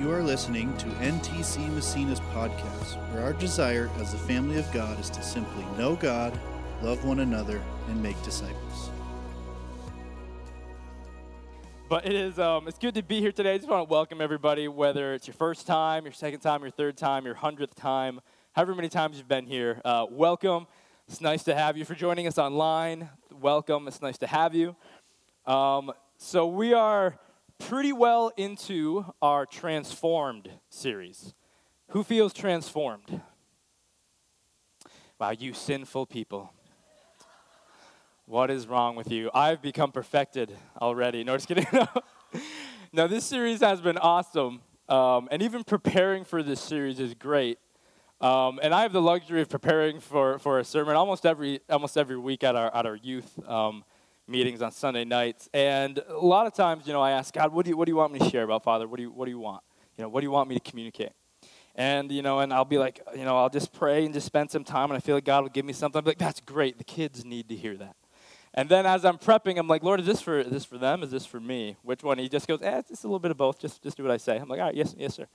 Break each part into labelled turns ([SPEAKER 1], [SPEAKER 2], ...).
[SPEAKER 1] You are listening to NTC Massena's podcast, where our desire as the family of God is to simply know God, love one another, and make disciples.
[SPEAKER 2] But it is um, it's good to be here today. I just want to welcome everybody, whether it's your first time, your second time, your third time, your hundredth time, however many times you've been here. Uh, welcome. It's nice to have you. For joining us online, welcome. It's nice to have you. Um, so we are pretty well into our transformed series. Who feels transformed? Wow, you sinful people. What is wrong with you? I've become perfected already. No, just kidding. now, this series has been awesome. Um, and even preparing for this series is great. Um, and I have the luxury of preparing for, for a sermon almost every, almost every week at our, at our youth um, meetings on Sunday nights. And a lot of times, you know, I ask God, what do you, what do you want me to share about, Father? What do you, what do you want? You know, what do you want me to communicate? And, you know, and I'll be like, you know, I'll just pray and just spend some time, and I feel like God will give me something. Be like, that's great. The kids need to hear that. And then as I'm prepping, I'm like, Lord, is this for, is this for them? Is this for me? Which one? He just goes, eh, it's a little bit of both. Just, just do what I say. I'm like, all right, yes, yes, sir.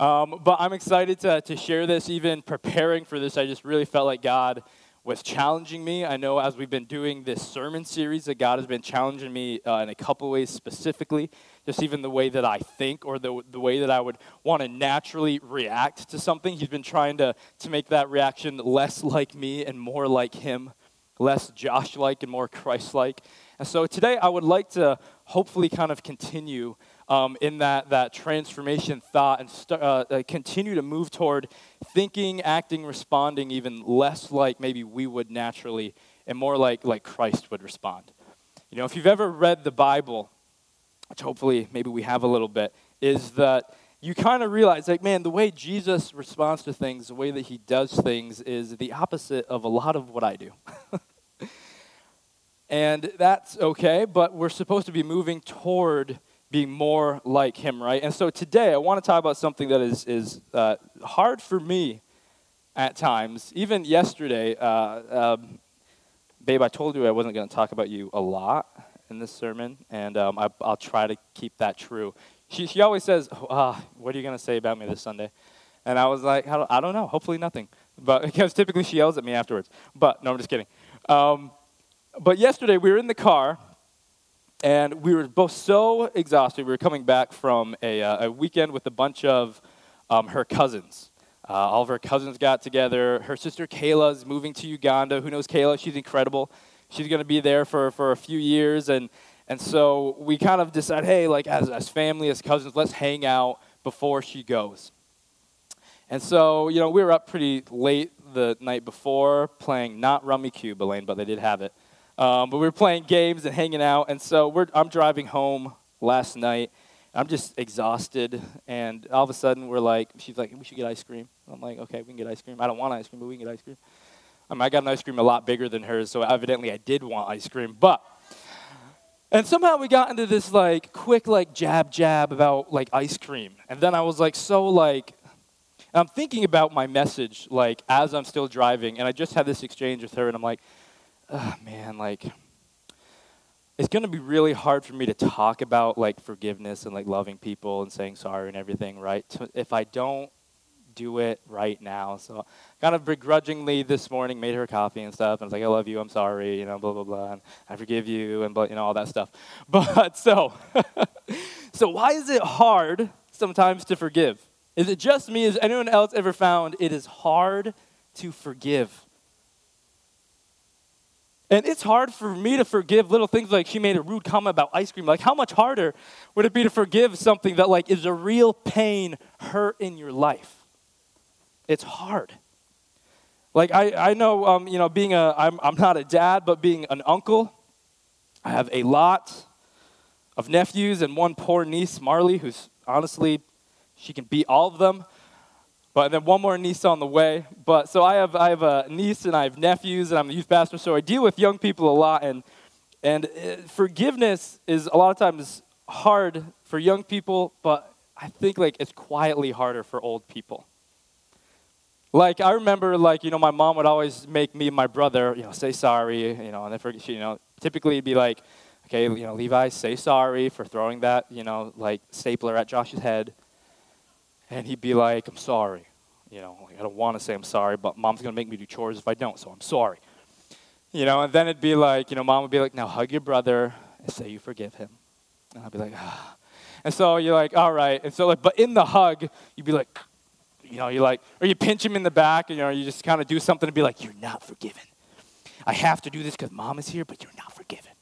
[SPEAKER 2] Um, but I'm excited to, to share this. Even preparing for this, I just really felt like God was challenging me. I know as we've been doing this sermon series that God has been challenging me uh, in a couple ways specifically, just even the way that I think or the, the way that I would want to naturally react to something. He's been trying to, to make that reaction less like me and more like Him, less Josh like and more Christ like. And so today I would like to hopefully kind of continue um, in that, that transformation thought and st- uh, uh, continue to move toward thinking, acting, responding even less like maybe we would naturally and more like, like Christ would respond. You know, if you've ever read the Bible, which hopefully maybe we have a little bit, is that you kind of realize, like, man, the way Jesus responds to things, the way that he does things, is the opposite of a lot of what I do. and that's okay, but we're supposed to be moving toward being more like him, right? And so today I want to talk about something that is, is uh, hard for me at times. Even yesterday, uh, um, babe, I told you I wasn't going to talk about you a lot in this sermon, and um, I, will try to keep that true. She, she always says, oh, What are you going to say about me this Sunday? And I was like, I don't know, hopefully nothing. But because typically she yells at me afterwards. But no, I'm just kidding. Um, but yesterday we were in the car and we were both so exhausted. We were coming back from a, uh, a weekend with a bunch of um, her cousins. Uh, all of her cousins got together. Her sister Kayla is moving to Uganda. Who knows Kayla? She's incredible. She's going to be there for, for a few years. And, and so we kind of decided, hey, like as, as family, as cousins, let's hang out before she goes. And so, you know, we were up pretty late the night before playing not Rummikub, Elaine, but they did have it. Um, but we were playing games and hanging out, and so I'm driving home last night. I'm just exhausted, and all of a sudden we're like, she's like, we should get ice cream. I'm like, okay, we can get ice cream. I don't want ice cream, but we can get ice cream. I, mean, I got an ice cream a lot bigger than hers, so evidently I did want ice cream. But and somehow we got into this like quick like jab jab about like ice cream, and then I was like so like I'm thinking about my message like as I'm still driving, and I just had this exchange with her, and I'm like oh, man, like, it's going to be really hard for me to talk about like forgiveness and like loving people and saying sorry and everything, right? If I don't do it right now. So kind of begrudgingly this morning made her coffee and stuff and I was like, I love you, I'm sorry, you know, blah blah blah, and I forgive you and blah you know all that stuff. But so so why is it hard sometimes to forgive? Is it just me? Has anyone else ever found it is hard to forgive? And it's hard for me to forgive little things like she made a rude comment about ice cream. Like, how much harder would it be to forgive something that, like, is a real pain, hurt in your life? It's hard. Like, I, I know, um, you know, being a, I'm, I'm not a dad, but being an uncle, I have a lot of nephews and one poor niece, Marley, who's honestly, she can beat all of them. But then one more niece on the way. But so I have I have a niece and I have nephews and I'm a youth pastor, so I deal with young people a lot and and uh, forgiveness is a lot of times hard for young people, but I think like it's quietly harder for old people. Like I remember, like you know, my mom would always make me and my brother, you know, say sorry, you know, and then you know, typically it'd be like, okay, you know, Levi, say sorry for throwing that, you know, like stapler at Josh's head. And he'd be like, I'm sorry. You know, like, I don't want to say I'm sorry, but mom's going to make me do chores if I don't, so I'm sorry. You know, and then it'd be like, you know, mom would be like, now hug your brother and say you forgive him. And I'd be like, ah. And so you're like, all right. And so, like, but in the hug, you'd be like, you know, you're like, or you pinch him in the back, and you know, you just kind of do something to be like, you're not forgiven. I have to do this because mom is here, but you're not forgiven.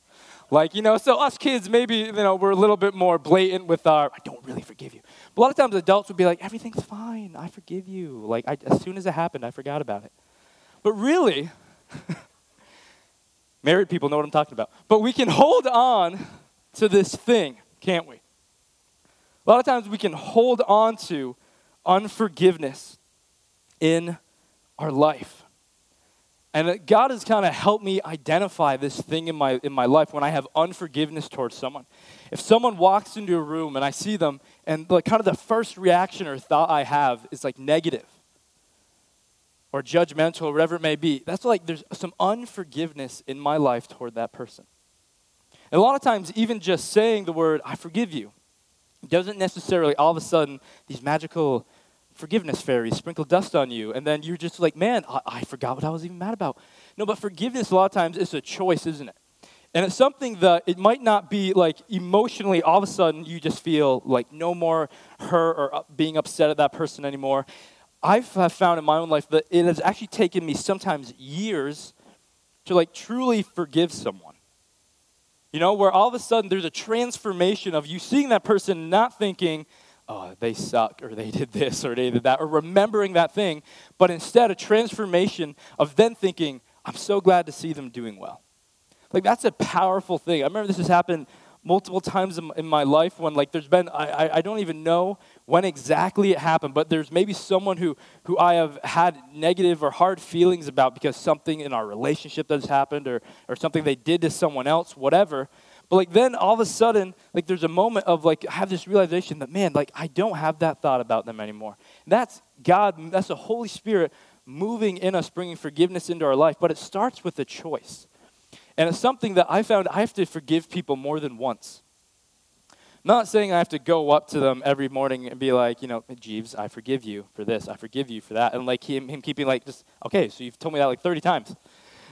[SPEAKER 2] Like, you know, so us kids, maybe, you know, we're a little bit more blatant with our, I don't really forgive you. A lot of times adults would be like, everything's fine. I forgive you. Like, I, as soon as it happened, I forgot about it. But really, married people know what I'm talking about. But we can hold on to this thing, can't we? A lot of times we can hold on to unforgiveness in our life. And God has kind of helped me identify this thing in my, in my life when I have unforgiveness towards someone. If someone walks into a room and I see them, and like kind of the first reaction or thought I have is like negative or judgmental or whatever it may be, that's like there's some unforgiveness in my life toward that person. And a lot of times, even just saying the word, I forgive you, doesn't necessarily all of a sudden these magical forgiveness fairies sprinkle dust on you, and then you're just like, man, I, I forgot what I was even mad about. No, but forgiveness a lot of times is a choice, isn't it? And it's something that it might not be like emotionally, all of a sudden you just feel like no more hurt or being upset at that person anymore. I've found in my own life that it has actually taken me sometimes years to like truly forgive someone. You know, where all of a sudden there's a transformation of you seeing that person not thinking, oh, they suck, or they did this, or they did that, or remembering that thing, but instead a transformation of then thinking, I'm so glad to see them doing well. Like, that's a powerful thing. I remember this has happened multiple times in, my life when, like, there's been, I, I, don't even know when exactly it happened, but there's maybe someone who, who I have had negative or hard feelings about because something in our relationship that has happened or, or something they did to someone else, whatever. But like then all of a sudden, like there's a moment of like I have this realization that man, like I don't have that thought about them anymore. That's God, that's the Holy Spirit moving in us, bringing forgiveness into our life. But it starts with a choice. And it's something that I found I have to forgive people more than once. not saying I have to go up to them every morning and be like, you know, Jeeves, I forgive you for this, I forgive you for that. And like him, him keeping like just, okay, so you've told me that like 30 times.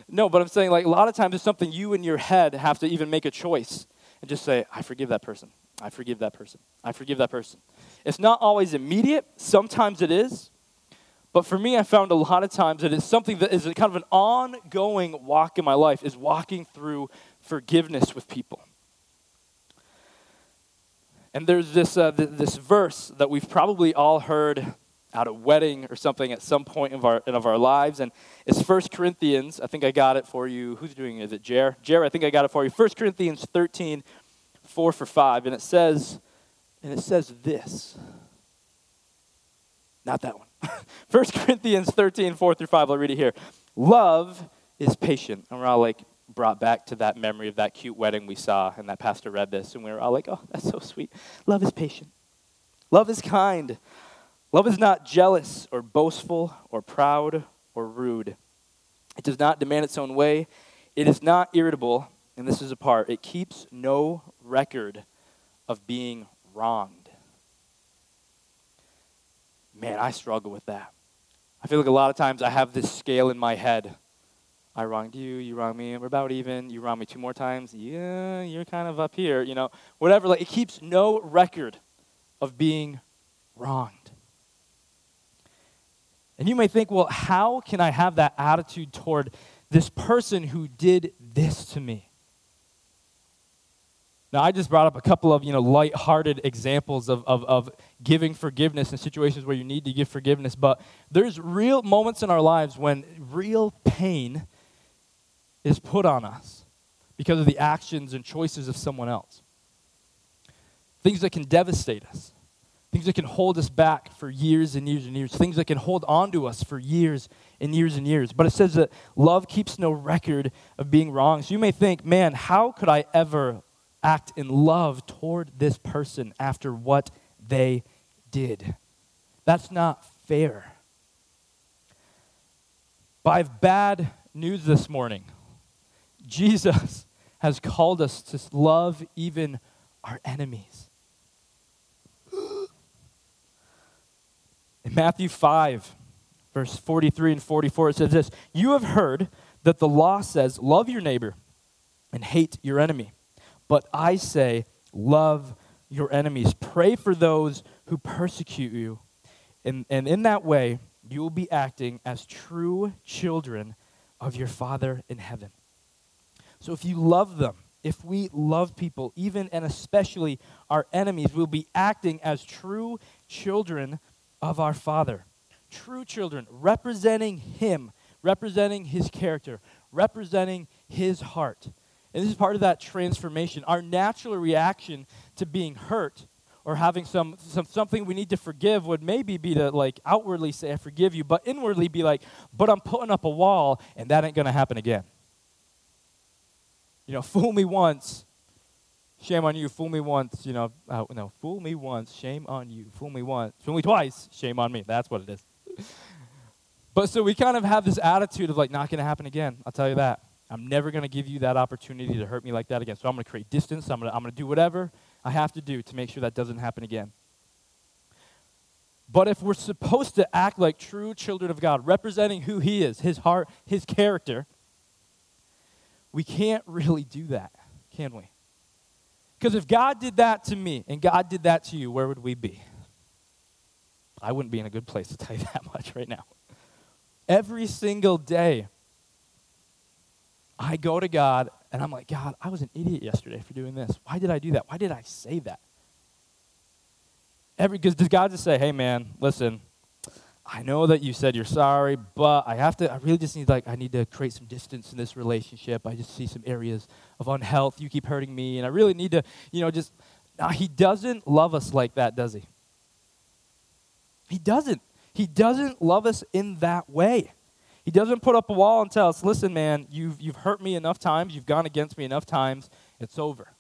[SPEAKER 2] No, but I'm saying like a lot of times it's something you in your head have to even make a choice and just say, I forgive that person. I forgive that person. I forgive that person. It's not always immediate. Sometimes it is. But for me, I found a lot of times that it's something that is kind of an ongoing walk in my life, is walking through forgiveness with people. And there's this, uh, th- this verse that we've probably all heard at a wedding or something at some point of our, of our lives. And it's 1 Corinthians. I think I got it for you. Who's doing it? Is it Jer? Jer, I think I got it for you. 1 Corinthians 13, 4 for 5. And it says, and it says this. Not that one. 1 Corinthians 13, 4 through 5. I'll read it here. Love is patient. And we're all like brought back to that memory of that cute wedding we saw. And that pastor read this. And we were all like, oh, that's so sweet. Love is patient. Love is kind. Love is not jealous or boastful or proud or rude. It does not demand its own way. It is not irritable, and this is a part. It keeps no record of being wronged. Man, I struggle with that. I feel like a lot of times I have this scale in my head. I wronged you, you wronged me, we're about even. You wronged me two more times. Yeah, you're kind of up here, you know. Whatever. Like it keeps no record of being wronged. And you may think, well, how can I have that attitude toward this person who did this to me? Now, I just brought up a couple of, you know, light-hearted examples of, of, of giving forgiveness in situations where you need to give forgiveness, but there's real moments in our lives when real pain is put on us because of the actions and choices of someone else. Things that can devastate us. Things that can hold us back for years and years and years. Things that can hold on to us for years and years and years. But it says that love keeps no record of being wrong. So you may think, man, how could I ever act in love toward this person after what they did? That's not fair. But I have bad news this morning. Jesus has called us to love even our enemies. In Matthew 5, verse 43 and 44, it says this You have heard that the law says, Love your neighbor and hate your enemy. But I say, Love your enemies. Pray for those who persecute you. And, and in that way, you will be acting as true children of your Father in heaven. So if you love them, if we love people, even and especially our enemies, we'll be acting as true children of our Father. True children, representing Him, representing His character, representing His heart. And this is part of that transformation. Our natural reaction to being hurt or having some, some something we need to forgive would maybe be to like outwardly say I forgive you, but inwardly be like, but I'm putting up a wall and that ain't gonna happen again. You know, fool me once, shame on you. Fool me once, you know, uh, no, fool me once, shame on you. Fool me once, fool me twice, shame on me. That's what it is. but so we kind of have this attitude of like, not gonna happen again. I'll tell you that. I'm never going to give you that opportunity to hurt me like that again. So I'm going to create distance. I'm going to, do whatever I have to do to make sure that doesn't happen again. But if we're supposed to act like true children of God, representing who He is, His heart, His character, we can't really do that, can we? Because if God did that to me and God did that to you, where would we be? I wouldn't be in a good place to tell you that much right now. Every single day, I go to God and I'm like, God, I was an idiot yesterday for doing this. Why did I do that? Why did I say that? Every because does God just say, hey man, listen, I know that you said you're sorry, but I have to I really just need like I need to create some distance in this relationship. I just see some areas of unhealth. You keep hurting me, and I really need to, you know, just he doesn't love us like that, does he? He doesn't. He doesn't love us in that way. He doesn't put up a wall and tell us, listen, man, you've, you've hurt me enough times, you've gone against me enough times, it's over.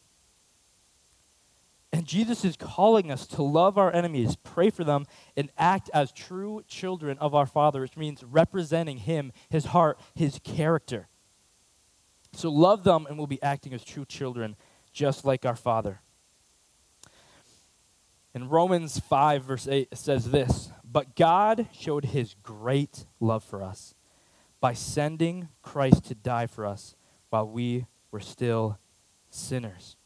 [SPEAKER 2] And Jesus is calling us to love our enemies, pray for them, and act as true children of our Father, which means representing Him, His heart, His character. So love them, and we'll be acting as true children, just like our Father. In Romans 5, verse 8, it says this But God showed His great love for us by sending Christ to die for us while we were still sinners.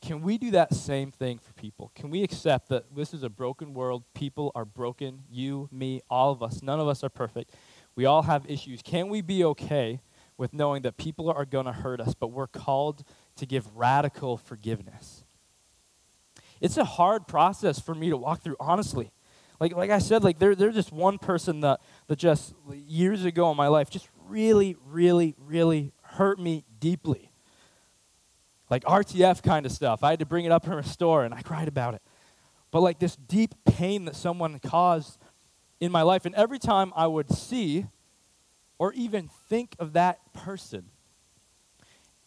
[SPEAKER 2] Can we do that same thing for people? Can we accept that this is a broken world? People are broken. You, me, all of us. None of us are perfect. We all have issues. Can we be okay with knowing that people are going to hurt us, but we're called to give radical forgiveness? It's a hard process for me to walk through, honestly. Like, like I said, like they're, they're just one person that, that just years ago in my life just really, really, really hurt me deeply. Like RTF kind of stuff. I had to bring it up in a store and I cried about it. But like this deep pain that someone caused in my life. And every time I would see or even think of that person,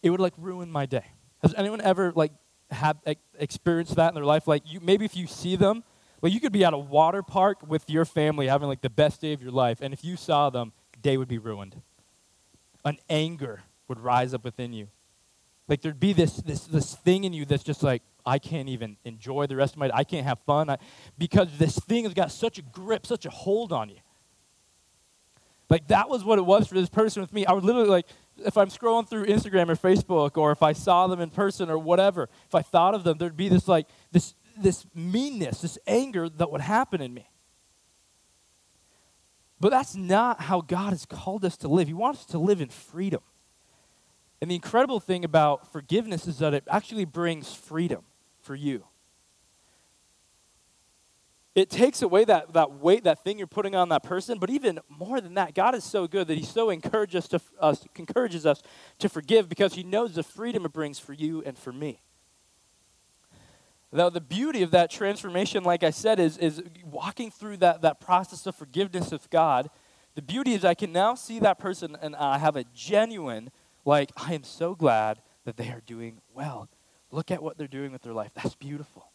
[SPEAKER 2] it would like ruin my day. Has anyone ever like have experienced that in their life? Like you, maybe if you see them like you could be at a water park with your family having like the best day of your life, and if you saw them, day would be ruined. An anger would rise up within you. Like there'd be this this this thing in you that's just like I can't even enjoy the rest of my I can't have fun I, because this thing has got such a grip, such a hold on you. Like that was what it was for this person with me. I would literally like if I'm scrolling through Instagram or Facebook or if I saw them in person or whatever, if I thought of them, there'd be this like this this meanness, this anger that would happen in me. But that's not how God has called us to live. He wants us to live in freedom. And the incredible thing about forgiveness is that it actually brings freedom for you. It takes away that, that weight, that thing you're putting on that person, but even more than that, God is so good that He so encourages us, to, us, encourages us to forgive because He knows the freedom it brings for you and for me. Now, the beauty of that transformation, like I said, is, is walking through that, that process of forgiveness of God. The beauty is I can now see that person and I have a genuine, like, I am so glad that they are doing well. Look at what they're doing with their life. That's beautiful.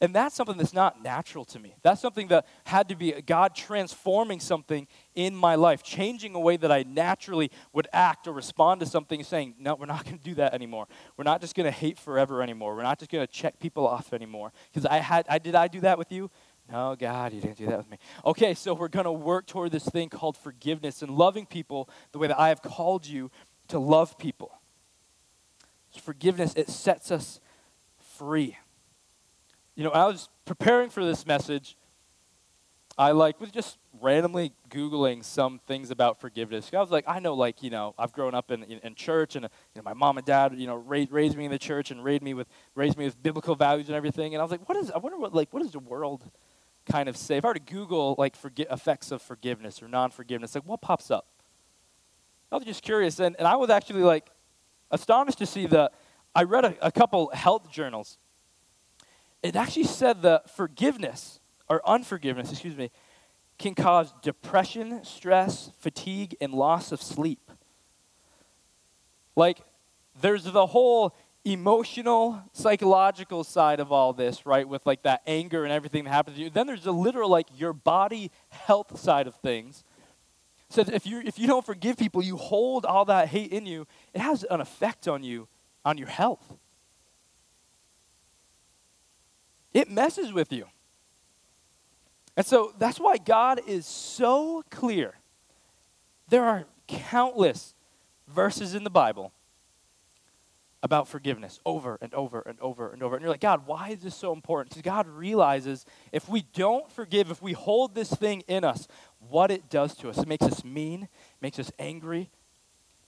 [SPEAKER 2] And that's something that's not natural to me. That's something that had to be God transforming something in my life, changing a way that I naturally would act or respond to something, saying, No, we're not going to do that anymore. We're not just going to hate forever anymore. We're not just going to check people off anymore. Because I had, I did I do that with you? No, God, you didn't do that with me. Okay, so we're going to work toward this thing called forgiveness and loving people the way that I have called you to love people. So forgiveness, it sets us free. You know, I was preparing for this message. I like was just randomly googling some things about forgiveness. I was like, I know, like you know, I've grown up in in, in church, and you know, my mom and dad, you know, raised, raised me in the church and raised me with raised me with biblical values and everything. And I was like, what is? I wonder what like what does the world kind of say? If I were to Google like forgi- effects of forgiveness or non-forgiveness, like what pops up? I was just curious, and, and I was actually like astonished to see that I read a, a couple health journals. It actually said that forgiveness or unforgiveness, excuse me, can cause depression, stress, fatigue, and loss of sleep. Like, there's the whole emotional, psychological side of all this, right? With like that anger and everything that happens to you. Then there's the literal, like, your body health side of things. So if you if you don't forgive people, you hold all that hate in you. It has an effect on you, on your health. It messes with you. And so that's why God is so clear. There are countless verses in the Bible about forgiveness over and over and over and over. And you're like, God, why is this so important? Because God realizes if we don't forgive, if we hold this thing in us, what it does to us. It makes us mean, makes us angry,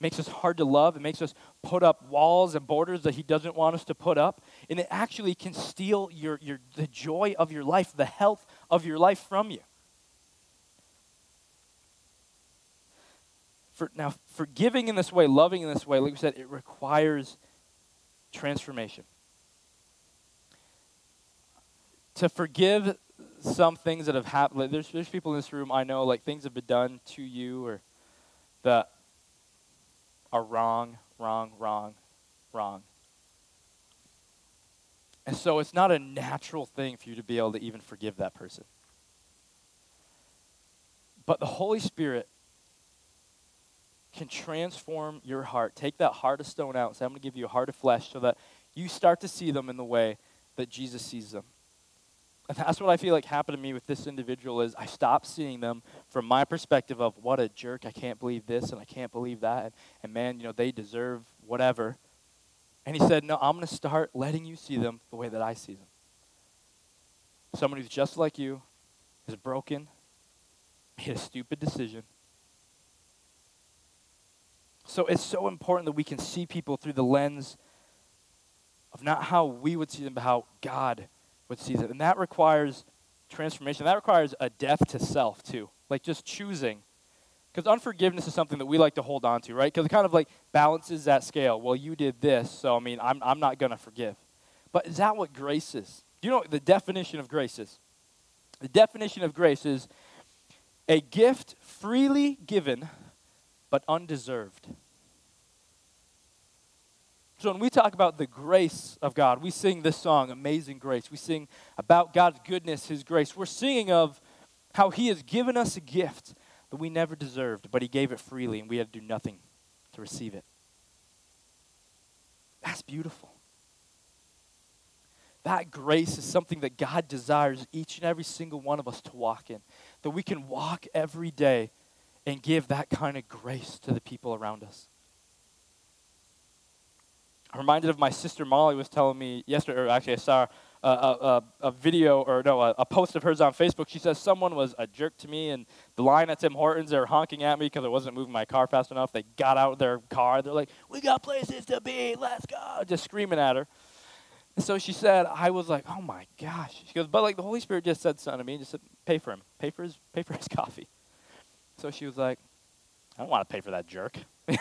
[SPEAKER 2] makes us hard to love. It makes us put up walls and borders that He doesn't want us to put up. And it actually can steal your, your, the joy of your life, the health of your life from you. For, now, forgiving in this way, loving in this way, like we said, it requires transformation. To forgive some things that have happened, like there's, there's people in this room I know, like things have been done to you or that are wrong, wrong, wrong, wrong. And so it's not a natural thing for you to be able to even forgive that person. But the Holy Spirit can transform your heart. Take that heart of stone out and say, I'm going to give you a heart of flesh so that you start to see them in the way that Jesus sees them. And that's what I feel like happened to me with this individual is I stopped seeing them from my perspective of what a jerk, I can't believe this and I can't believe that and, and man, you know, they deserve whatever. And he said, No, I'm going to start letting you see them the way that I see them. Someone who's just like you, is broken, made a stupid decision. So it's so important that we can see people through the lens of not how we would see them, but how God would see them. And that requires transformation. That requires a death to self, too. Like just choosing. Because unforgiveness is something that we like to hold on to, right? Because it kind of like balances that scale. Well, you did this, so I mean, I'm, I'm not going to forgive. But is that what grace is? Do you know the definition of grace is? The definition of grace is a gift freely given but undeserved. So when we talk about the grace of God, we sing this song, Amazing Grace. We sing about God's goodness, His grace. We're singing of how He has given us a gift that we never deserved, but He gave it freely, and we had to do nothing to receive it. That's beautiful. That grace is something that God desires each and every single one of us to walk in. That we can walk every day and give that kind of grace to the people around us. I'm reminded of my sister Molly was telling me yesterday, or actually I saw a, a, a video or no, a, a, post of hers on Facebook. She says someone was a jerk to me, and the line at Tim Hortons, they were honking at me because I wasn't moving my car fast enough. They got out their car. They're like, "We got places to be. Let's go!" Just screaming at her. And so she said, I was like, "Oh my gosh!" She goes, "But like the Holy Spirit just said something to me. Just said, pay for him. Pay for his. Pay for his coffee." So she was like, "I don't want to pay for that jerk."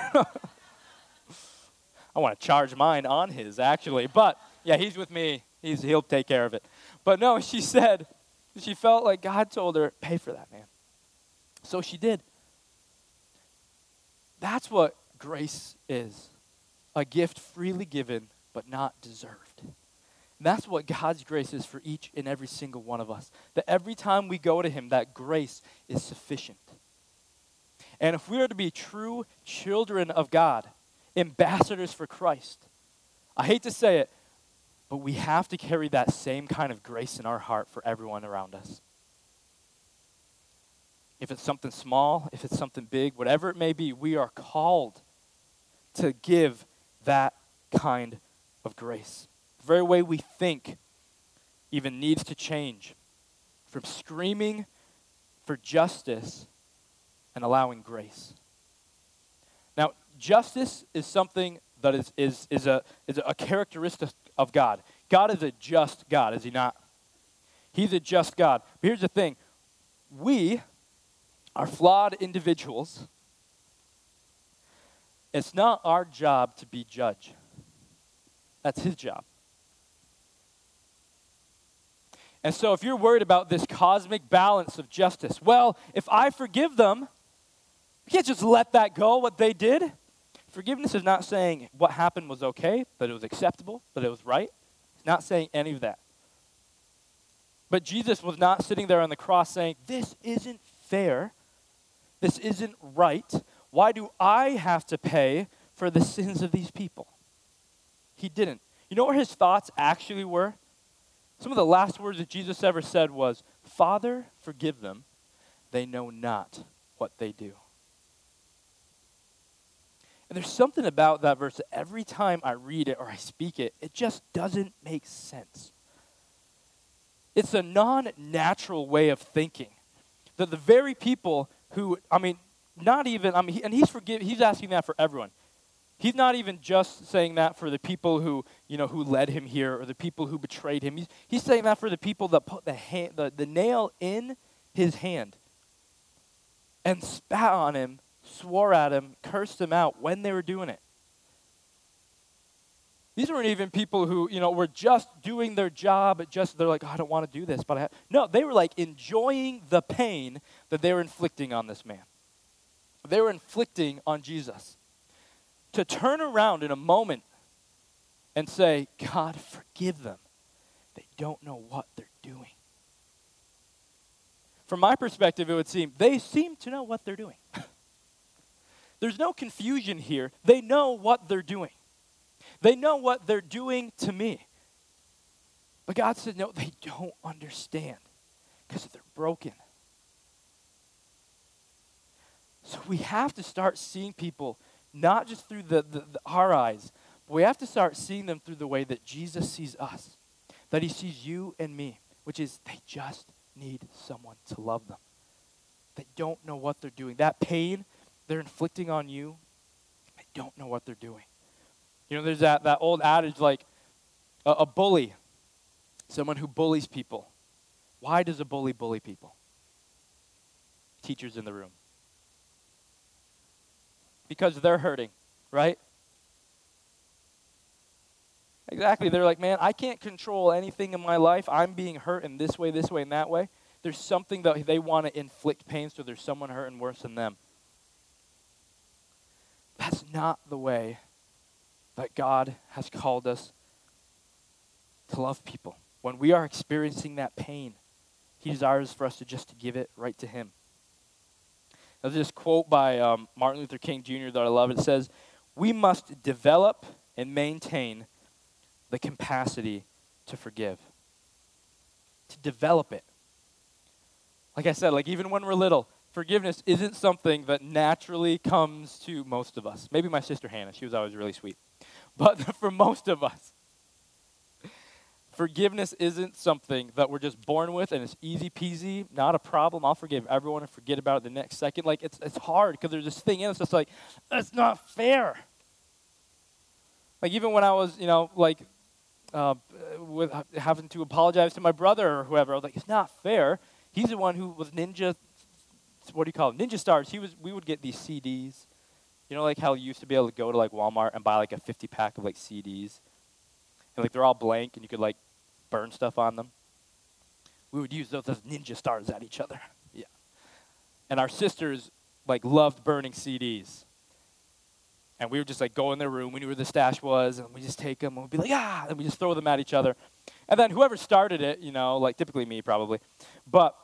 [SPEAKER 2] I want to charge mine on his, actually. But yeah, he's with me. He's, he'll take care of it. But no, she said, she felt like God told her, pay for that, man. So she did. That's what grace is a gift freely given, but not deserved. And that's what God's grace is for each and every single one of us. That every time we go to Him, that grace is sufficient. And if we are to be true children of God, ambassadors for Christ. I hate to say it, but we have to carry that same kind of grace in our heart for everyone around us. if it's something small, if it's something big, whatever it may be, we are called to give that kind of grace. The very way we think even needs to change from screaming for justice and allowing grace. Justice is something that is, is, is, a, is a characteristic of God. God is a just God, is He not? He's a just God. But here's the thing we are flawed individuals. It's not our job to be judge. That's his job. And so, if you're worried about this cosmic balance of justice, well, if I forgive them, you can't just let that go, what they did. Forgiveness is not saying what happened was okay, that it was acceptable, that it was right. It's not saying any of that. But Jesus was not sitting there on the cross saying, This isn't fair. This isn't right. Why do I have to pay for the sins of these people? He didn't. You know where his thoughts actually were? Some of the last words that Jesus ever said was, Father, forgive them. They know not what they do. And there's something about that verse that every time I read it or I speak it, it just doesn't make sense. It's a non natural way of thinking. That the very people who, I mean, not even, I mean, and he's forgive, he's asking that for everyone. He's not even just saying that for the people who, you know, who led him here or the people who betrayed him. He's, he's saying that for the people that put the, hand, the, the nail in his hand and spat on him, swore at him, cursed him out when they were doing it. These weren't even people who, you know, were just doing their job. Just they're like, oh, I don't want to do this, but I have. no. They were like enjoying the pain that they were inflicting on this man. They were inflicting on Jesus. To turn around in a moment and say, God, forgive them. They don't know what they're doing. From my perspective, it would seem they seem to know what they're doing. There's no confusion here. They know what they're doing. They know what they're doing to me. But God said, no, they don't understand because they're broken. So we have to start seeing people not just through the, the, the, our eyes, but we have to start seeing them through the way that Jesus sees us, that he sees you and me, which is they just need someone to love them. They don't know what they're doing. That pain they're inflicting on you, they don't know what they're doing. You know, there's that, that old adage like a, a bully, someone who bullies people. Why does a bully bully people? Teachers in the room. Because they're hurting, right? Exactly. They're like, man, I can't control anything in my life. I'm being hurt in this way, this way, and that way. There's something that they want to inflict pain, so there's someone hurting worse than them. That's not the way that God has called us to love people. When we are experiencing that pain, He desires for us to just to give it right to Him. There's this quote by um, Martin Luther King Jr. that I love. It says, We must develop and maintain the capacity to forgive. To develop it. Like I said, like even when we're little, forgiveness isn't something that naturally comes to most of us. Maybe my sister Hannah, she was always really sweet. But for most of us, forgiveness isn't something that we're just born with and it's easy peasy, not a problem. I'll forgive everyone and forget about it the next second. Like it's it's hard because there's this thing in us that's like, that's not fair. Like even when I was, you know, like uh, with having to apologize to my brother or whoever, I was like, it's not fair. He's the one who was ninja. What do you call it? Ninja stars. He was. We would get these CDs you know, like how you used to be able to go to like Walmart and buy like a 50 pack of like CDs, and like they're all blank and you could like burn stuff on them. We would use those as ninja stars at each other. Yeah. And our sisters like loved burning CDs. And we would just like go in their room. We knew where the stash was, and we just take them and we'd be like, ah, and we just throw them at each other. And then whoever started it, you know, like typically me probably, but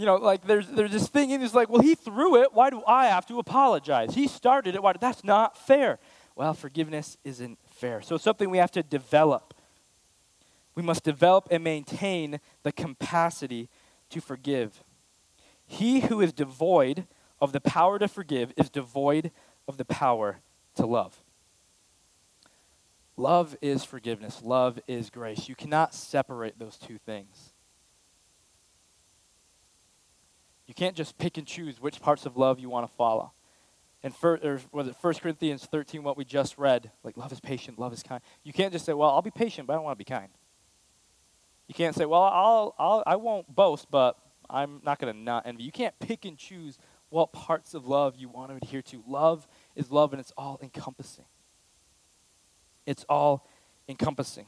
[SPEAKER 2] you know, like there's there's this thing, and he's like, well, he threw it. Why do I have to apologize? He started it. Why? That's not fair. Well, forgiveness isn't fair. So it's something we have to develop. We must develop and maintain the capacity to forgive. He who is devoid of the power to forgive is devoid of the power to love. Love is forgiveness, love is grace. You cannot separate those two things. You can't just pick and choose which parts of love you want to follow. And for, or was it 1 Corinthians 13, what we just read? Like, love is patient, love is kind. You can't just say, well, I'll be patient, but I don't want to be kind. You can't say, well, I'll, I'll, I won't boast, but I'm not going to not envy. You can't pick and choose what parts of love you want to adhere to. Love is love, and it's all encompassing. It's all encompassing.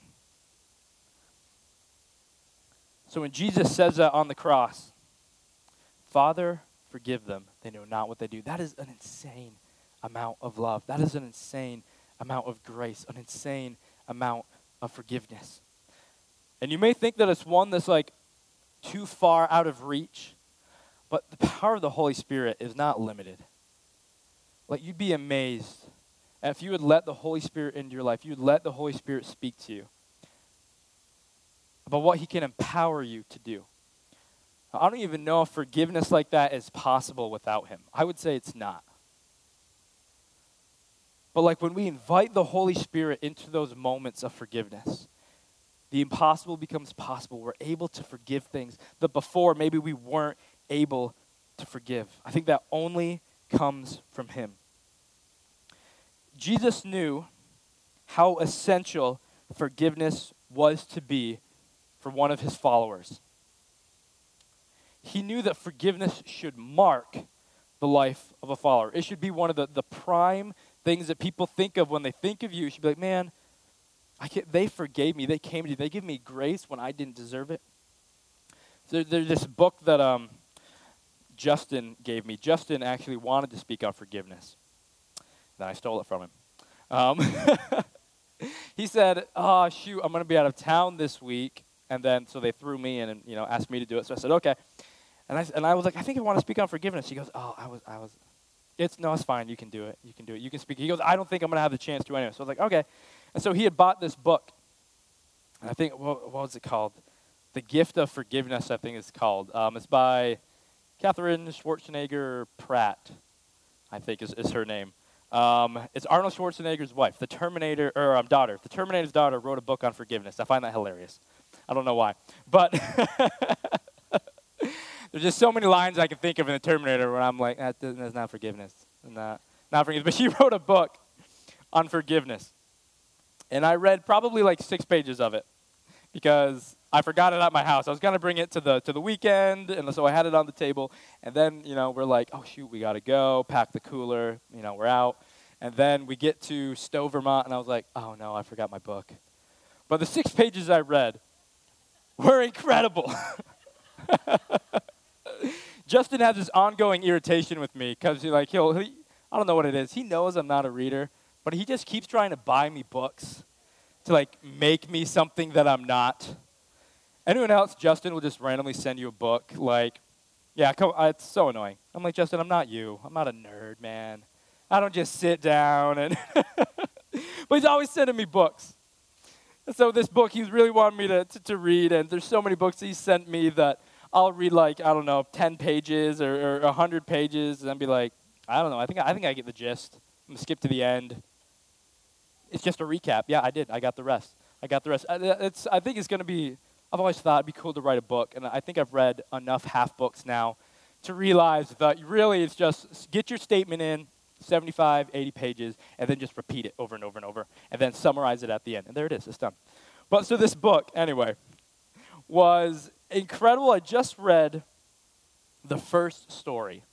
[SPEAKER 2] So when Jesus says that on the cross, Father, forgive them. They know not what they do. That is an insane amount of love. That is an insane amount of grace, an insane amount of forgiveness. And you may think that it's one that's like too far out of reach, but the power of the Holy Spirit is not limited. Like you'd be amazed if you would let the Holy Spirit into your life, you would let the Holy Spirit speak to you about what He can empower you to do. I don't even know if forgiveness like that is possible without Him. I would say it's not. But like when we invite the Holy Spirit into those moments of forgiveness, the impossible becomes possible. We're able to forgive things that before maybe we weren't able to forgive. I think that only comes from Him. Jesus knew how essential forgiveness was to be for one of his followers. He knew that forgiveness should mark the life of a follower. It should be one of the, the prime things that people think of when they think of you. You should be like, man, I can't, they forgave me. They came to you. They give me grace when I didn't deserve it. So there's this book that um, Justin gave me. Justin actually wanted to speak on forgiveness. Then I stole it from him. Um, he said, "Oh shoot, I'm going to be out of town this week," and then so they threw me in and you know asked me to do it. So I said, "Okay," and I and I was like, "I think I want to speak on forgiveness." He goes, "Oh, I was I was." It's no, it's fine. You can do it. You can do it. You can speak. He goes, I don't think I'm going to have the chance to anyway. So I was like, okay. And so he had bought this book. And I think, what, what was it called? The Gift of Forgiveness, I think it's called. Um, it's by Katherine Schwarzenegger Pratt, I think is, is her name. Um, it's Arnold Schwarzenegger's wife, the Terminator, or um, daughter. The Terminator's daughter wrote a book on forgiveness. I find that hilarious. I don't know why. But there's just so many lines I can think of in the Terminator where I'm like, that, that's not forgiveness. Not, not forgiveness. But she wrote a book on forgiveness. And I read probably like six pages of it because I forgot it at my house. I was gonna bring it to the to the weekend, and so I had it on the table. And then you know we're like, oh shoot, we gotta go. Pack the cooler. You know we're out. And then we get to Stowe, Vermont, and I was like, oh no, I forgot my book. But the six pages I read were incredible. Justin has this ongoing irritation with me because he like he'll he, I don't know what it is. He knows I'm not a reader, but he just keeps trying to buy me books to like make me something that I'm not. Anyone else, Justin will just randomly send you a book like, yeah, come, it's so annoying. I'm like, Justin, I'm not you. I'm not a nerd, man. I don't just sit down and. but he's always sending me books. And so this book, he's really wanted me to, to, to, read, and there's so many books he sent me that I'll read like, I don't know, 10 pages or, or 100 pages, and I'll be like, I don't know, I think, I think I get the gist. I'm to skip to the end. It's just a recap. Yeah, I did. I got the rest. I got the rest. Uh, it's, I think it's to be I've always thought it'd be cool to write a book, and I think I've read enough half books now to realize that really it's just get your statement in 75, 80 pages, and then just repeat it over and over and over, and then summarize it at the end. And there it is, it's done. But so this book, anyway, was incredible. I just read the first story,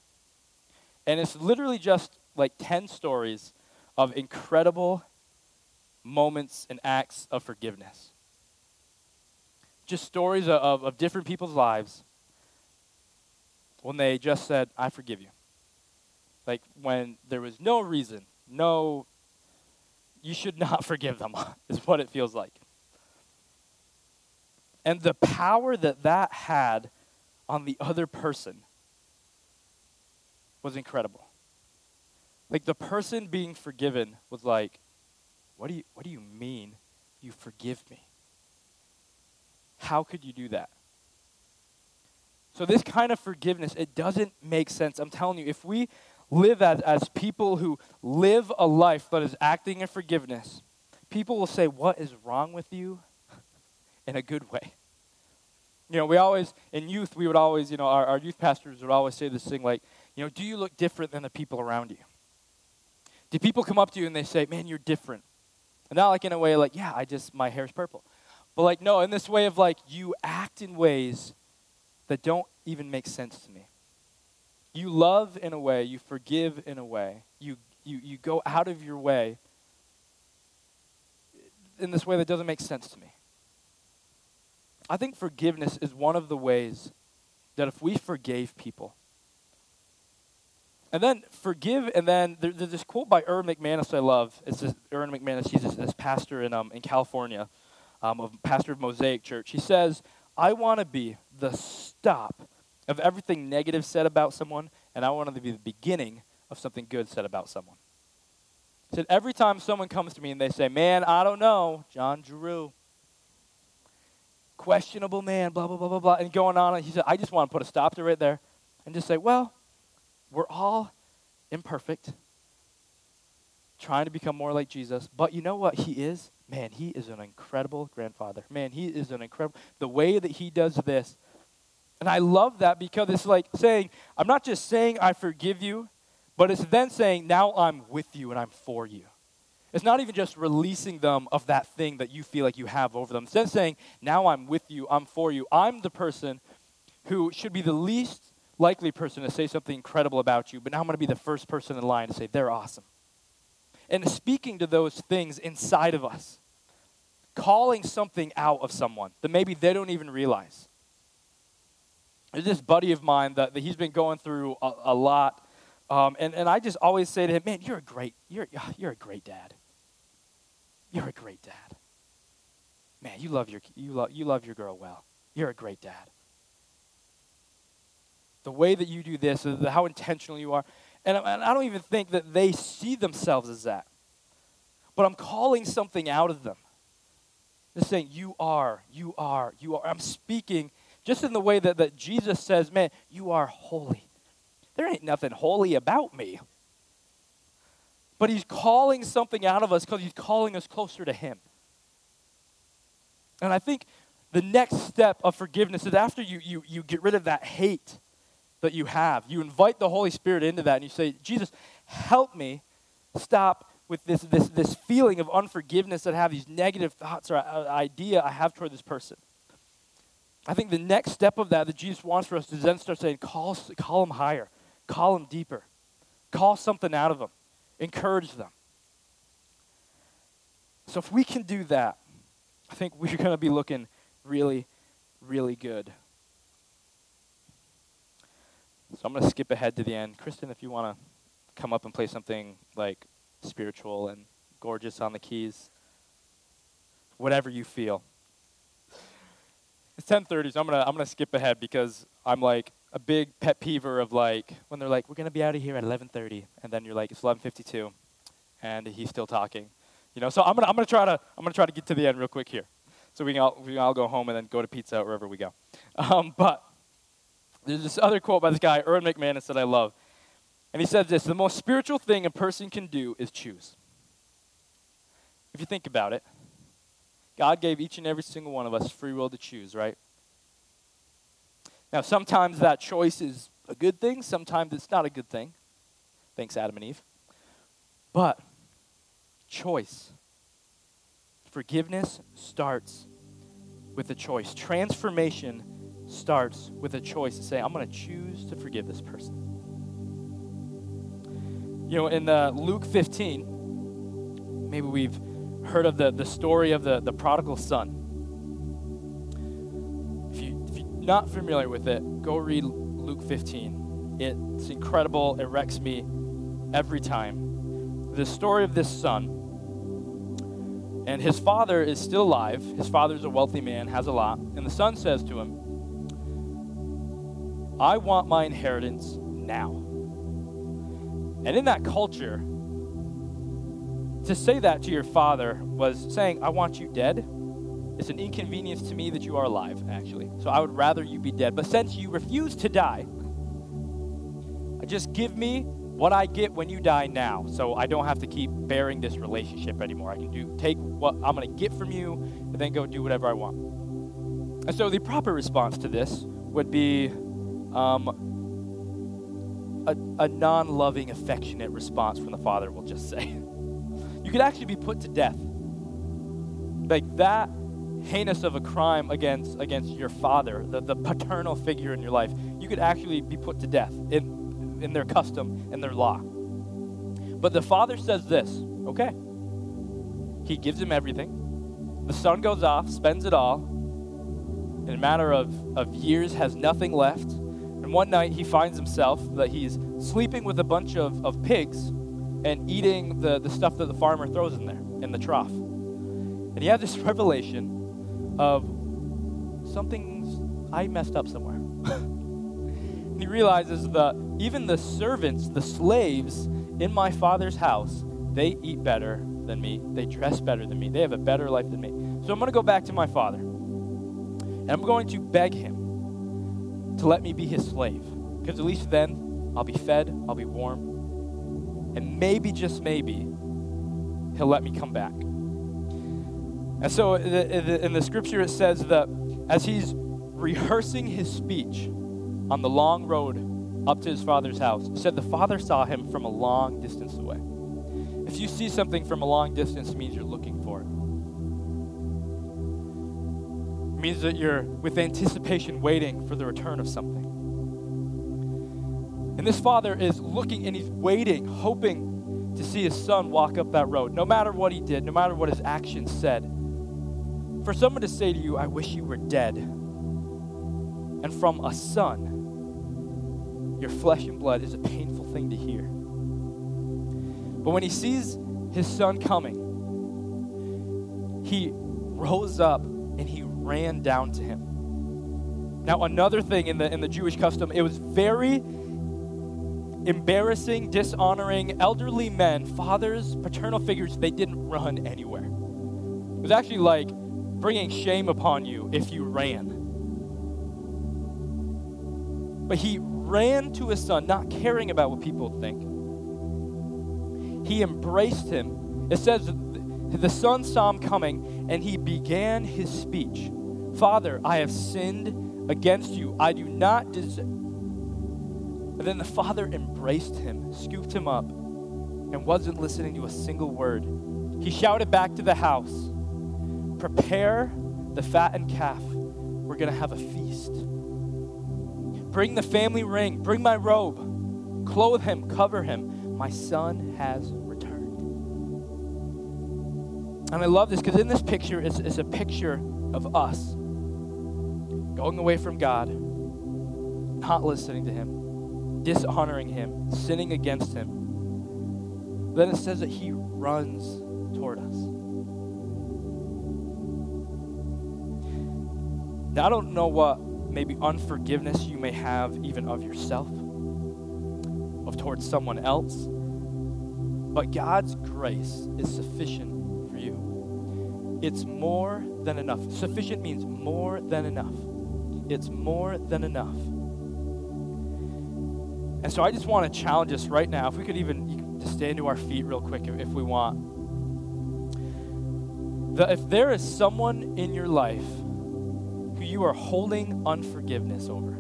[SPEAKER 2] and it's literally just like 10 stories of incredible moments and acts of forgiveness just stories of, of different people's lives when they just said, I forgive you. Like when there was no reason, no, you should not forgive them, is what it feels like. And the power that that had on the other person was incredible. Like the person being forgiven was like, what do you, what do you mean you forgive me? How could you do that? So, this kind of forgiveness, it doesn't make sense. I'm telling you, if we live as, as people who live a life that is acting in forgiveness, people will say, What is wrong with you? In a good way. You know, we always, in youth, we would always, you know, our, our youth pastors would always say this thing like, you know, do you look different than the people around you? Do people come up to you and they say, man, you're different? And not like in a way like, yeah, I just, my hair's purple. But like, no, in this way of like, you act in ways that don't even make sense to me. You love in a way, you forgive in a way, you, you, you go out of your way in this way that doesn't make sense to me. I think forgiveness is one of the ways that if we forgave people, and then forgive, and then there, there's this quote by Erwin McManus I love. It's this, Erwin McManus, he's this, this pastor in, um, in California, um, a pastor of Mosaic Church. He says, I want to be the stop of everything negative said about someone, and I want to be the beginning of something good said about someone. He said, every time someone comes to me and they say, Man, I don't know, John Drew, questionable man, blah, blah, blah, blah, blah, and going on, he said, I just want to put a stop to right there and just say, Well, we're all imperfect, trying to become more like Jesus. But you know what he is? Man, he is an incredible grandfather. Man, he is an incredible. The way that he does this. And I love that because it's like saying, I'm not just saying I forgive you, but it's then saying, now I'm with you and I'm for you. It's not even just releasing them of that thing that you feel like you have over them. It's then saying, now I'm with you, I'm for you. I'm the person who should be the least likely person to say something incredible about you, but now I'm going to be the first person in line to say they're awesome. And speaking to those things inside of us, calling something out of someone that maybe they don't even realize. There's this buddy of mine that, that he's been going through a, a lot. Um, and, and I just always say to him, man, you're a great, you're, you're a great dad. You're a great dad. Man, you love your, you love, you love your girl well. You're a great dad the way that you do this, how intentional you are. And, and I don't even think that they see themselves as that. But I'm calling something out of them. Just saying, you are, you are, you are. I'm speaking just in the way that, that Jesus says, man, you are holy. There ain't nothing holy about me. But he's calling something out of us because he's calling us closer to him. And I think the next step of forgiveness is after you, you, you get rid of that hate that you have. You invite the Holy Spirit into that and you say, Jesus, help me stop with this, this, this feeling of unforgiveness that I have, these negative thoughts or uh, idea I have toward this person. I think the next step of that that Jesus wants for us is then start saying, call, call them higher, call them deeper, call something out of them, encourage them. So if we can do that, I think we're going to be looking really, really good. So I'm going to skip ahead to the end. Kristen, if you want to come up and play something like spiritual and gorgeous on the keys, whatever you feel. It's 10:30, so I'm gonna I'm gonna skip ahead because I'm like a big pet peeve of like when they're like we're gonna be out of here at 11:30, and then you're like it's 11:52, and he's still talking, you know. So I'm gonna I'm gonna try to I'm gonna try to get to the end real quick here, so we can all we can all go home and then go to pizza wherever we go. Um, but there's this other quote by this guy, Erwin McManus, that I love. And he says this The most spiritual thing a person can do is choose. If you think about it, God gave each and every single one of us free will to choose, right? Now, sometimes that choice is a good thing, sometimes it's not a good thing. Thanks, Adam and Eve. But choice, forgiveness starts with a choice. Transformation starts with a choice to say, I'm going to choose to forgive this person. You know, in uh, Luke 15, maybe we've heard of the, the story of the, the prodigal son. Not familiar with it, go read Luke 15. It's incredible. It wrecks me every time. The story of this son, and his father is still alive. His father's a wealthy man, has a lot. And the son says to him, I want my inheritance now. And in that culture, to say that to your father was saying, I want you dead It's an inconvenience to me that you are alive, actually. So I would rather you be dead. But since you refuse to die, just give me what I get when you die now, so I don't have to keep bearing this relationship anymore. I can do take what I'm going to get from you and then go do whatever I want. And so the proper response to this would be um, a, a non loving, affectionate response from the father, we'll just say. you could actually be put to death. Like that heinous of a crime against, against your father, the, the paternal figure in your life, you could actually be put to death. In, in their custom and their law. But the father says this okay. He gives him everything. The son goes off, spends it all. In a matter of, of years, has nothing left. And one night he finds himself that he's sleeping with a bunch of, of pigs and eating the, the stuff that the farmer throws in there, in the trough. And he had this revelation of something's, I messed up somewhere. and he realizes that even the servants, the slaves in my father's house, they eat better than me. They dress better than me. They have a better life than me. So I'm going to go back to my father. And I'm going to beg him to let me be his slave. Because at least then I'll be fed, I'll be warm. And maybe, just maybe, he'll let me come back. And so in the scripture it says that as he's rehearsing his speech on the long road up to his father's house. said the father saw him from a long distance away. If you see something from a long distance, it means you're looking for it. It means that you're with anticipation waiting for the return of something. And this father is looking and he's waiting, hoping to see his son walk up that road, no matter what he did, no matter what his actions said. For someone to say to you, I wish you were dead, and from a son, your flesh and blood is a painful thing to hear. But when he sees his son coming, he rose up and he ran down to him. Now, another thing in the, in the Jewish custom, it was very embarrassing, dishonoring. Elderly men, fathers, paternal figures, they didn't run anywhere. It was actually like bringing shame upon you if you ran. But he ran to his son, not caring about what people think. He embraced him. It says the son saw him coming and he began his speech Father, I have sinned against you. I do not deserve. And then the father embraced him, scooped him up, and wasn't listening to a single word. He shouted back to the house Prepare the fattened calf. We're going to have a feast. Bring the family ring. Bring my robe. Clothe him. Cover him. My son has returned. And I love this because in this picture, it's, it's a picture of us going away from God, not listening to Him, dishonoring Him, sinning against Him. Then it says that He runs toward us. Now, I don't know what maybe unforgiveness you may have even of yourself, of towards someone else. But God's grace is sufficient for you. It's more than enough. Sufficient means more than enough. It's more than enough. And so I just want to challenge us right now, if we could even just stand to our feet real quick if, we want. If there is someone in your life you are holding unforgiveness over.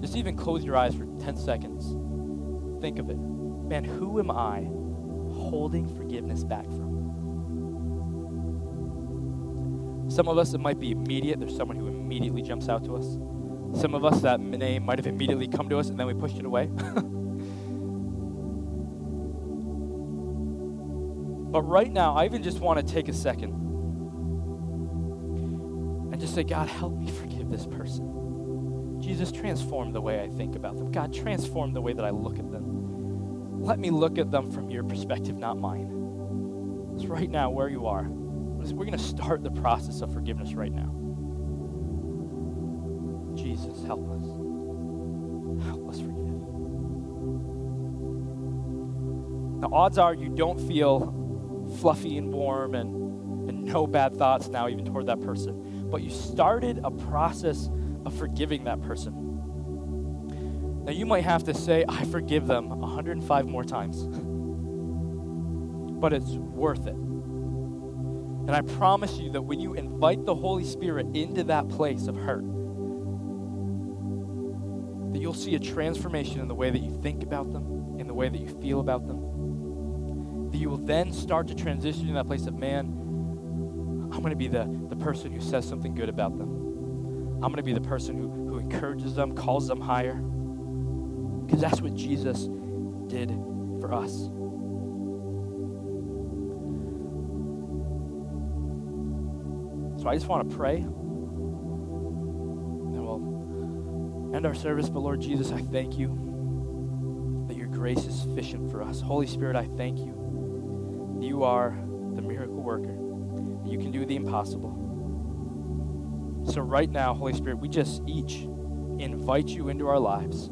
[SPEAKER 2] Just even close your eyes for 10 seconds. Think of it. Man, who am I holding forgiveness back from? Some of us, it might be immediate. There's someone who immediately jumps out to us. Some of us, that name might have immediately come to us and then we pushed it away. but right now, I even just want to take a second and just say, God, help me forgive this person. Jesus, transform the way I think about them. God, transform the way that I look at them. Let me look at them from your perspective, not mine. It's right now where you are. We're going to start the process of forgiveness right now. Jesus, help us. Help us forgive. Now, odds are you don't feel fluffy and warm and and no bad thoughts now, even toward that person. But you started a process of forgiving that person. Now, you might have to say, I forgive them 105 more times. but it's worth it. And I promise you that when you invite the Holy Spirit into that place of hurt, that you'll see a transformation in the way that you think about them, in the way that you feel about them. That you will then start to transition in that place of, man, I'm going to be the, the person who says something good about them. I'm going to be the person who, who encourages them, calls them higher. Because that's what Jesus did for us. So I just want to pray And we'll end our service. But Lord Jesus, I thank you that your grace is sufficient for us. Holy Spirit, I thank you. You are the miracle worker. You can do the impossible. So, right now, Holy Spirit, we just each invite you into our lives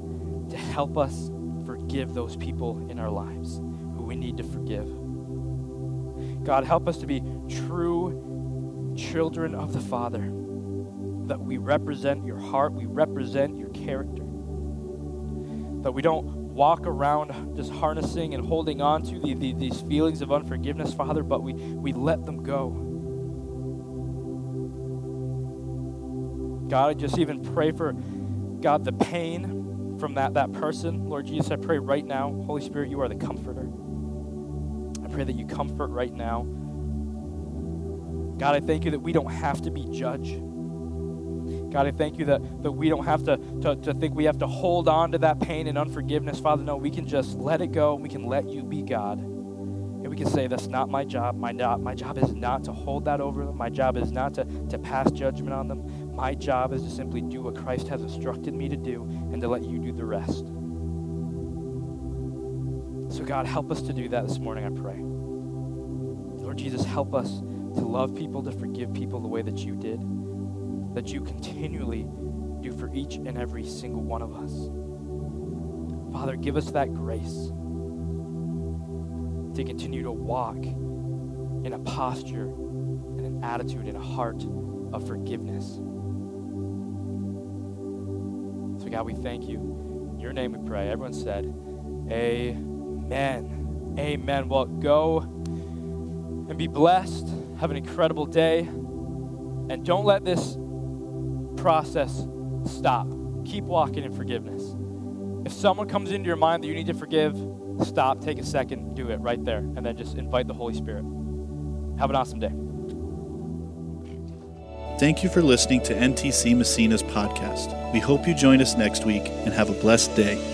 [SPEAKER 2] to help us forgive those people in our lives who we need to forgive. God, help us to be true children of the Father that we represent your heart, we represent your character. That we don't walk around just harnessing and holding on to the, the, these feelings of unforgiveness, Father, but we, we let them go. God, I just even pray for, God, the pain from that, that person. Lord Jesus, I pray right now, Holy Spirit, you are the comforter. I pray that you comfort right now. God, I thank you that we don't have to be judged. God, I thank you that, that we don't have to, to, to think we have to hold on to that pain and unforgiveness. Father, no, we can just let it go. We can let you be God. And we can say, that's not my job. My, not, my job is not to hold that over them. My job is not to, to pass judgment on them. My job is to simply do what Christ has instructed me to do and to let you do the rest. So, God, help us to do that this morning, I pray. Lord Jesus, help us to love people, to forgive people the way that you did that you continually do for each and every single one of us. Father, give us that grace to continue to walk in a posture and an attitude and a heart of forgiveness. God, we thank you. In your name we pray. Everyone said, Amen. Amen. Well, go and be blessed. Have an incredible day. And don't let this process, stop. Keep walking in forgiveness. If someone comes into your mind that you need to forgive, stop, take a second, do it right there, and then just invite the Holy Spirit. Have an awesome day.
[SPEAKER 1] Thank you for listening to NTC Massena's podcast. We hope you join us next week and have a blessed day.